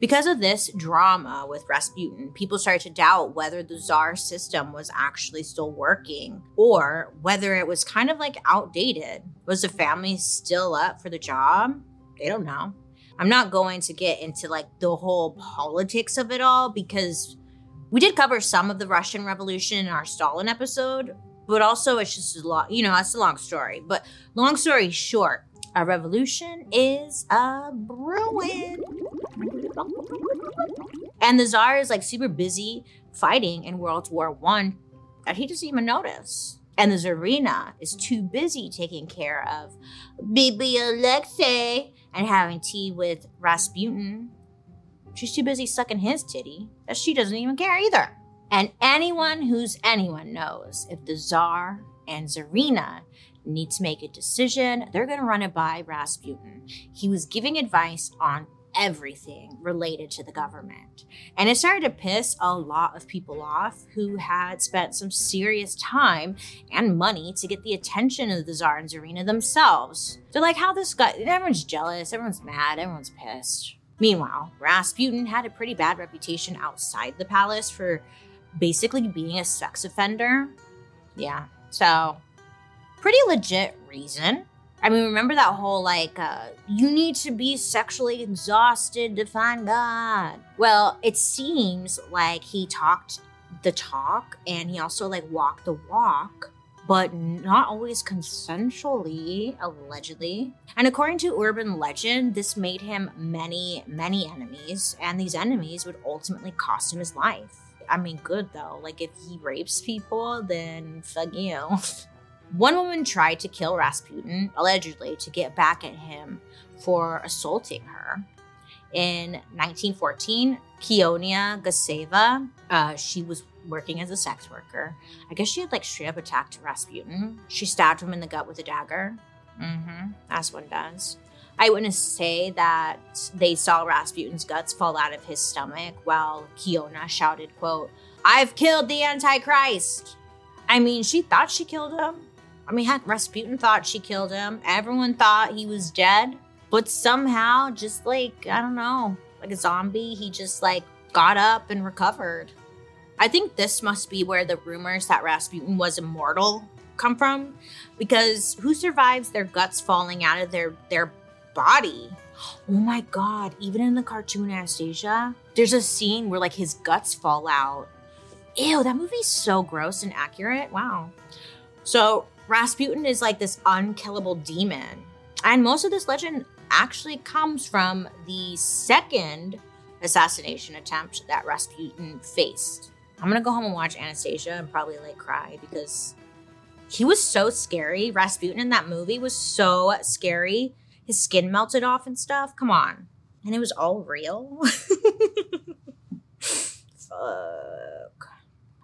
Because of this drama with Rasputin, people started to doubt whether the czar system was actually still working or whether it was kind of like outdated. Was the family still up for the job? They don't know. I'm not going to get into like the whole politics of it all because we did cover some of the Russian Revolution in our Stalin episode, but also it's just a lot, you know, it's a long story. But long story short, a revolution is a brewing. And the czar is like super busy fighting in World War One that he doesn't even notice. And the Tsarina is too busy taking care of baby Alexei and having tea with Rasputin. She's too busy sucking his titty that she doesn't even care either. And anyone who's anyone knows if the czar and Tsarina need to make a decision, they're going to run it by Rasputin. He was giving advice on everything related to the government. And it started to piss a lot of people off who had spent some serious time and money to get the attention of the Tsar and Tsarina themselves. They're like, how this guy, everyone's jealous, everyone's mad, everyone's pissed. Meanwhile, Rasputin had a pretty bad reputation outside the palace for basically being a sex offender. Yeah, so pretty legit reason. I mean, remember that whole like, uh, you need to be sexually exhausted to find God? Well, it seems like he talked the talk and he also like walked the walk but not always consensually, allegedly. And according to urban legend, this made him many, many enemies, and these enemies would ultimately cost him his life. I mean, good though. Like, if he rapes people, then fuck you. One woman tried to kill Rasputin, allegedly, to get back at him for assaulting her. In 1914, Kionia Guseva, uh, she was working as a sex worker. I guess she had like straight up attacked Rasputin. She stabbed him in the gut with a dagger. Mm-hmm. As one does. Eyewitnesses say that they saw Rasputin's guts fall out of his stomach while Kiona shouted, quote, I've killed the Antichrist. I mean, she thought she killed him. I mean, Rasputin thought she killed him. Everyone thought he was dead. But somehow, just like, I don't know, like a zombie, he just like got up and recovered. I think this must be where the rumors that Rasputin was immortal come from, because who survives their guts falling out of their their body? Oh my god, even in the cartoon Anastasia, there's a scene where like his guts fall out. Ew, that movie's so gross and accurate. Wow. So Rasputin is like this unkillable demon. And most of this legend actually comes from the second assassination attempt that Rasputin faced. I'm gonna go home and watch Anastasia and probably like cry because he was so scary. Rasputin in that movie was so scary. His skin melted off and stuff. Come on. And it was all real. Fuck.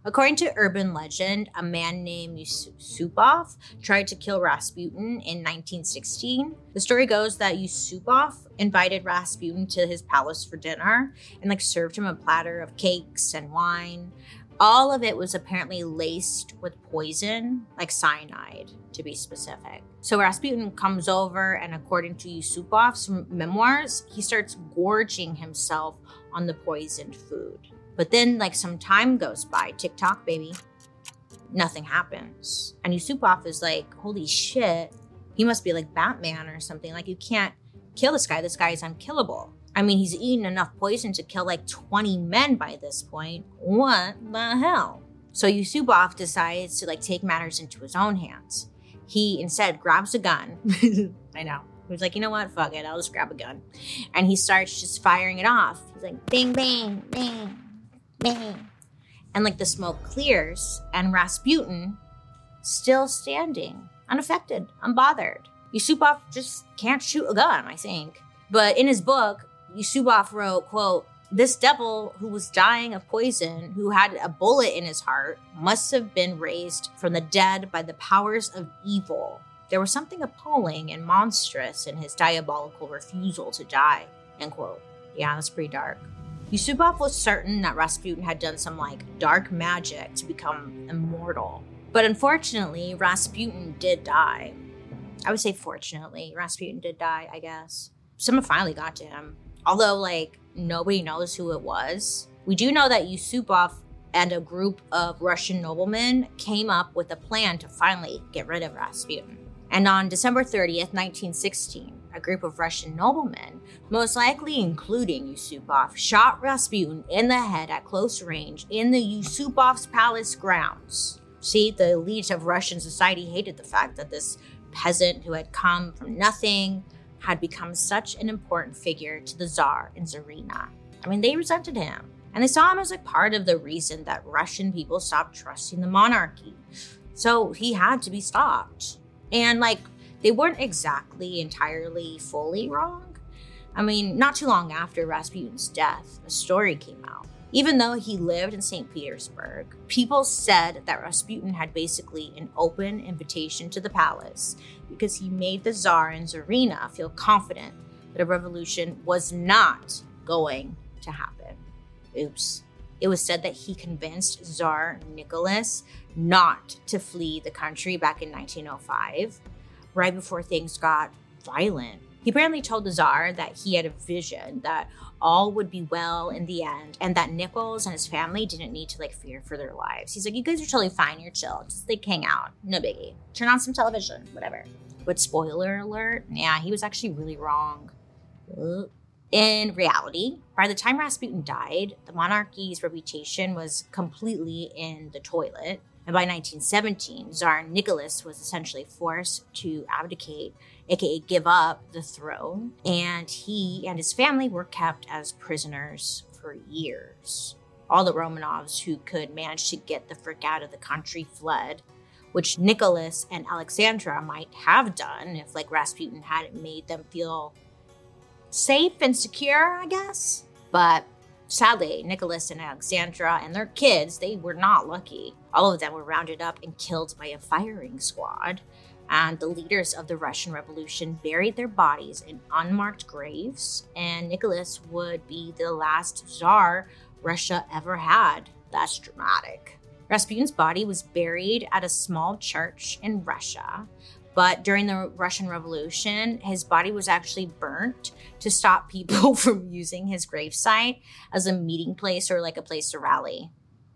According to urban legend, a man named Yusupov tried to kill Rasputin in 1916. The story goes that Yusupov invited Rasputin to his palace for dinner and like served him a platter of cakes and wine. All of it was apparently laced with poison, like cyanide to be specific. So Rasputin comes over and according to Yusupov's memoirs, he starts gorging himself on the poisoned food. But then, like, some time goes by, TikTok, baby, nothing happens. And Yusupov is like, holy shit, he must be like Batman or something. Like, you can't kill this guy. This guy is unkillable. I mean, he's eaten enough poison to kill like 20 men by this point. What the hell? So Yusupov decides to like take matters into his own hands. He instead grabs a gun. I know. He was like, you know what? Fuck it. I'll just grab a gun. And he starts just firing it off. He's like, bing, bang, bang, and like the smoke clears, and Rasputin still standing, unaffected, unbothered. Yusupov just can't shoot a gun, I think. But in his book, Yusupov wrote, quote, this devil who was dying of poison, who had a bullet in his heart, must have been raised from the dead by the powers of evil. There was something appalling and monstrous in his diabolical refusal to die. End quote. Yeah, that's pretty dark. Yusupov was certain that Rasputin had done some like dark magic to become immortal. But unfortunately, Rasputin did die. I would say fortunately, Rasputin did die, I guess. Someone finally got to him. Although, like, nobody knows who it was. We do know that Yusupov and a group of Russian noblemen came up with a plan to finally get rid of Rasputin. And on December 30th, 1916, a group of Russian noblemen, most likely including Yusupov, shot Rasputin in the head at close range in the Yusupov's palace grounds. See, the elite of Russian society hated the fact that this peasant who had come from nothing had become such an important figure to the Tsar and Tsarina. I mean, they resented him. And they saw him as like part of the reason that Russian people stopped trusting the monarchy. So he had to be stopped. And like they weren't exactly entirely fully wrong. I mean, not too long after Rasputin's death, a story came out. Even though he lived in St. Petersburg, people said that Rasputin had basically an open invitation to the palace because he made the Tsar and Tsarina feel confident that a revolution was not going to happen. Oops. It was said that he convinced Tsar Nicholas not to flee the country back in 1905 right before things got violent. He apparently told the Tsar that he had a vision that all would be well in the end and that Nichols and his family didn't need to like fear for their lives. He's like, you guys are totally fine, you're chill. Just like hang out. No biggie. Turn on some television, whatever. But spoiler alert, yeah, he was actually really wrong. In reality, by the time Rasputin died, the monarchy's reputation was completely in the toilet. And by 1917, Tsar Nicholas was essentially forced to abdicate, aka give up the throne, and he and his family were kept as prisoners for years. All the Romanovs who could manage to get the frick out of the country fled, which Nicholas and Alexandra might have done if, like, Rasputin hadn't made them feel safe and secure, I guess. But sadly, Nicholas and Alexandra and their kids, they were not lucky. All of them were rounded up and killed by a firing squad. And the leaders of the Russian Revolution buried their bodies in unmarked graves, and Nicholas would be the last czar Russia ever had. That's dramatic. Rasputin's body was buried at a small church in Russia, but during the Russian Revolution, his body was actually burnt to stop people from using his gravesite as a meeting place or like a place to rally.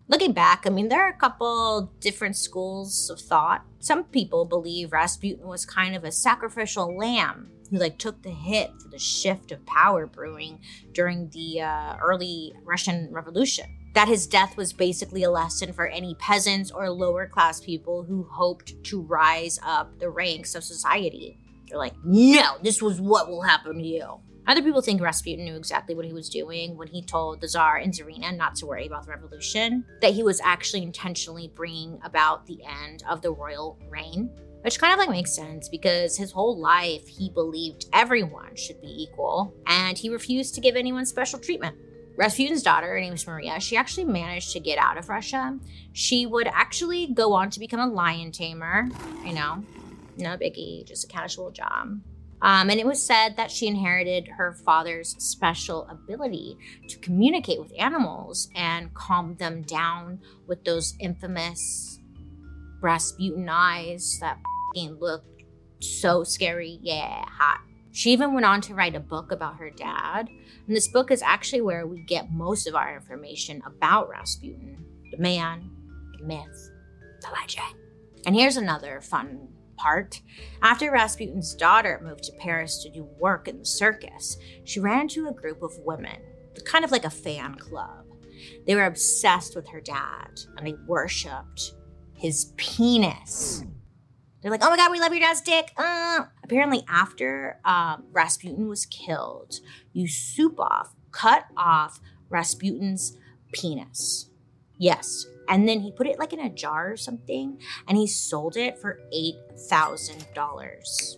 Looking back, I mean, there are a couple different schools of thought. Some people believe Rasputin was kind of a sacrificial lamb who like took the hit for the shift of power brewing during the uh, early Russian Revolution that his death was basically a lesson for any peasants or lower class people who hoped to rise up the ranks of society. They're like, no, this was what will happen to you. Other people think Rasputin knew exactly what he was doing when he told the Tsar and Tsarina not to worry about the revolution, that he was actually intentionally bringing about the end of the royal reign. Which kind of like makes sense because his whole life he believed everyone should be equal and he refused to give anyone special treatment. Rasputin's daughter, her name was Maria, she actually managed to get out of Russia. She would actually go on to become a lion tamer, you know, no biggie, just a casual job. Um, and it was said that she inherited her father's special ability to communicate with animals and calm them down with those infamous Rasputin eyes that looked so scary. Yeah, hot. She even went on to write a book about her dad. And this book is actually where we get most of our information about Rasputin the man, the myth, the legend. And here's another fun part. After Rasputin's daughter moved to Paris to do work in the circus, she ran into a group of women, kind of like a fan club. They were obsessed with her dad and they worshipped his penis. They're like, oh my God, we love your dad's dick. Uh. Apparently, after um, Rasputin was killed, Yusupov cut off Rasputin's penis. Yes. And then he put it like in a jar or something and he sold it for $8,000.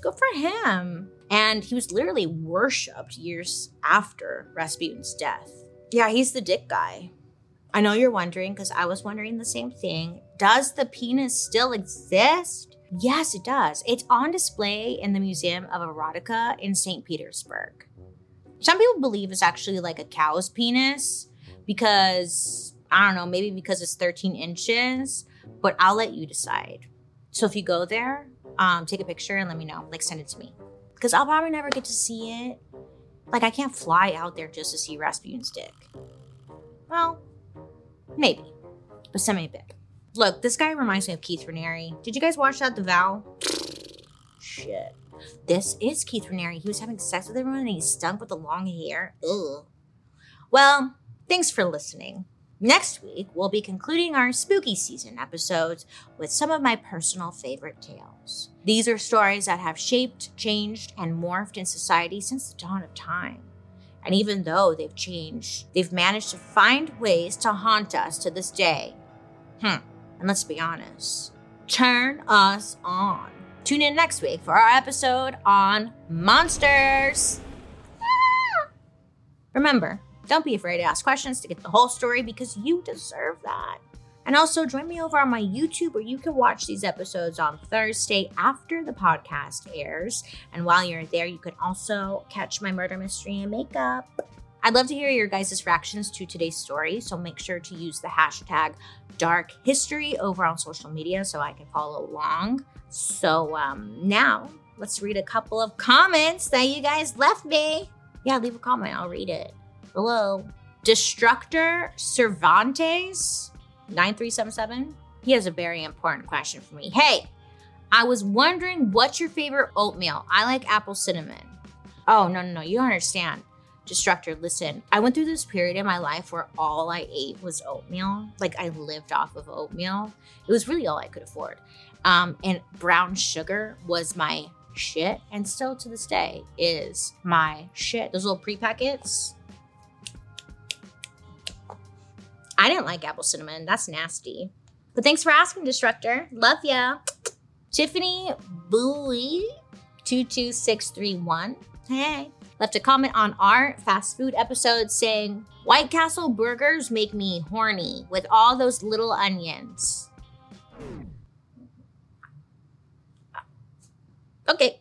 Good for him. And he was literally worshipped years after Rasputin's death. Yeah, he's the dick guy. I know you're wondering because I was wondering the same thing. Does the penis still exist? Yes, it does. It's on display in the Museum of Erotica in St. Petersburg. Some people believe it's actually like a cow's penis because, I don't know, maybe because it's 13 inches, but I'll let you decide. So if you go there, um, take a picture and let me know. Like, send it to me. Because I'll probably never get to see it. Like, I can't fly out there just to see Rasputin's dick. Well, Maybe, but semi big. Look, this guy reminds me of Keith Raniere. Did you guys watch that, The Vow? Shit. This is Keith Raniere. He was having sex with everyone and he stunk with the long hair. Ugh. Well, thanks for listening. Next week, we'll be concluding our spooky season episodes with some of my personal favorite tales. These are stories that have shaped, changed, and morphed in society since the dawn of time. And even though they've changed, they've managed to find ways to haunt us to this day. Hmm. And let's be honest, turn us on. Tune in next week for our episode on monsters. Ah! Remember, don't be afraid to ask questions to get the whole story because you deserve that. And also join me over on my YouTube where you can watch these episodes on Thursday after the podcast airs. And while you're there, you can also catch my murder mystery and makeup. I'd love to hear your guys' reactions to today's story, so make sure to use the hashtag dark history over on social media so I can follow along. So um, now let's read a couple of comments that you guys left me. Yeah, leave a comment. I'll read it. Hello. Destructor Cervantes 9377. He has a very important question for me. Hey, I was wondering what's your favorite oatmeal? I like apple cinnamon. Oh, no, no, no. You don't understand. Destructor, listen, I went through this period in my life where all I ate was oatmeal. Like I lived off of oatmeal. It was really all I could afford. Um, and brown sugar was my shit, and still to this day is my shit. Those little pre packets. I didn't like apple cinnamon. That's nasty. But thanks for asking, Destructor. Love ya. Tiffany Bowie 22631. Hey. Left a comment on our fast food episode saying, White Castle burgers make me horny with all those little onions. Okay.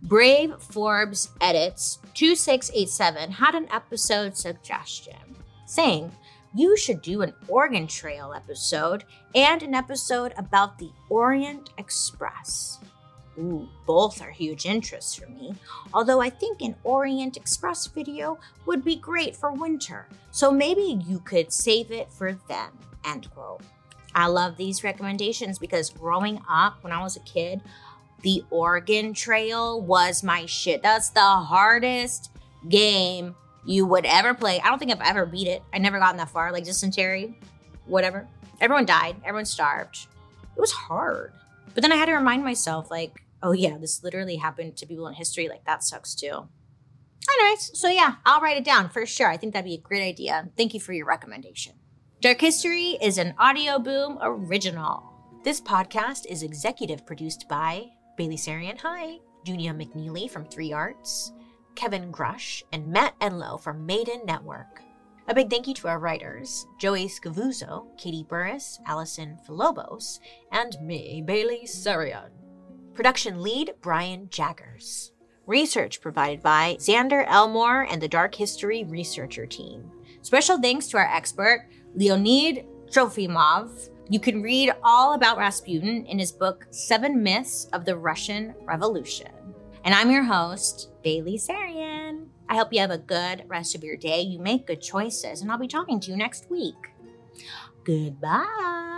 Brave Forbes Edits 2687 had an episode suggestion saying you should do an Oregon Trail episode and an episode about the Orient Express. Ooh, both are huge interests for me, although I think an Orient Express video would be great for winter, so maybe you could save it for then. End quote. I love these recommendations because growing up when I was a kid, the Oregon Trail was my shit. That's the hardest game you would ever play. I don't think I've ever beat it. I never gotten that far, like dysentery, whatever. Everyone died, everyone starved. It was hard. But then I had to remind myself, like, oh yeah, this literally happened to people in history. Like, that sucks too. Anyways, so yeah, I'll write it down for sure. I think that'd be a great idea. Thank you for your recommendation. Dark History is an Audioboom original. This podcast is executive produced by Bailey Sarian, hi, Junia McNeely from Three Arts, Kevin Grush, and Matt Enlow from Maiden Network. A big thank you to our writers, Joey Scavuzzo, Katie Burris, Allison Philobos, and me, Bailey Sarian. Production lead, Brian Jaggers. Research provided by Xander Elmore and the Dark History Researcher Team. Special thanks to our expert, Leonid Trofimov. You can read all about Rasputin in his book, Seven Myths of the Russian Revolution. And I'm your host, Bailey Sarian. I hope you have a good rest of your day. You make good choices, and I'll be talking to you next week. Goodbye.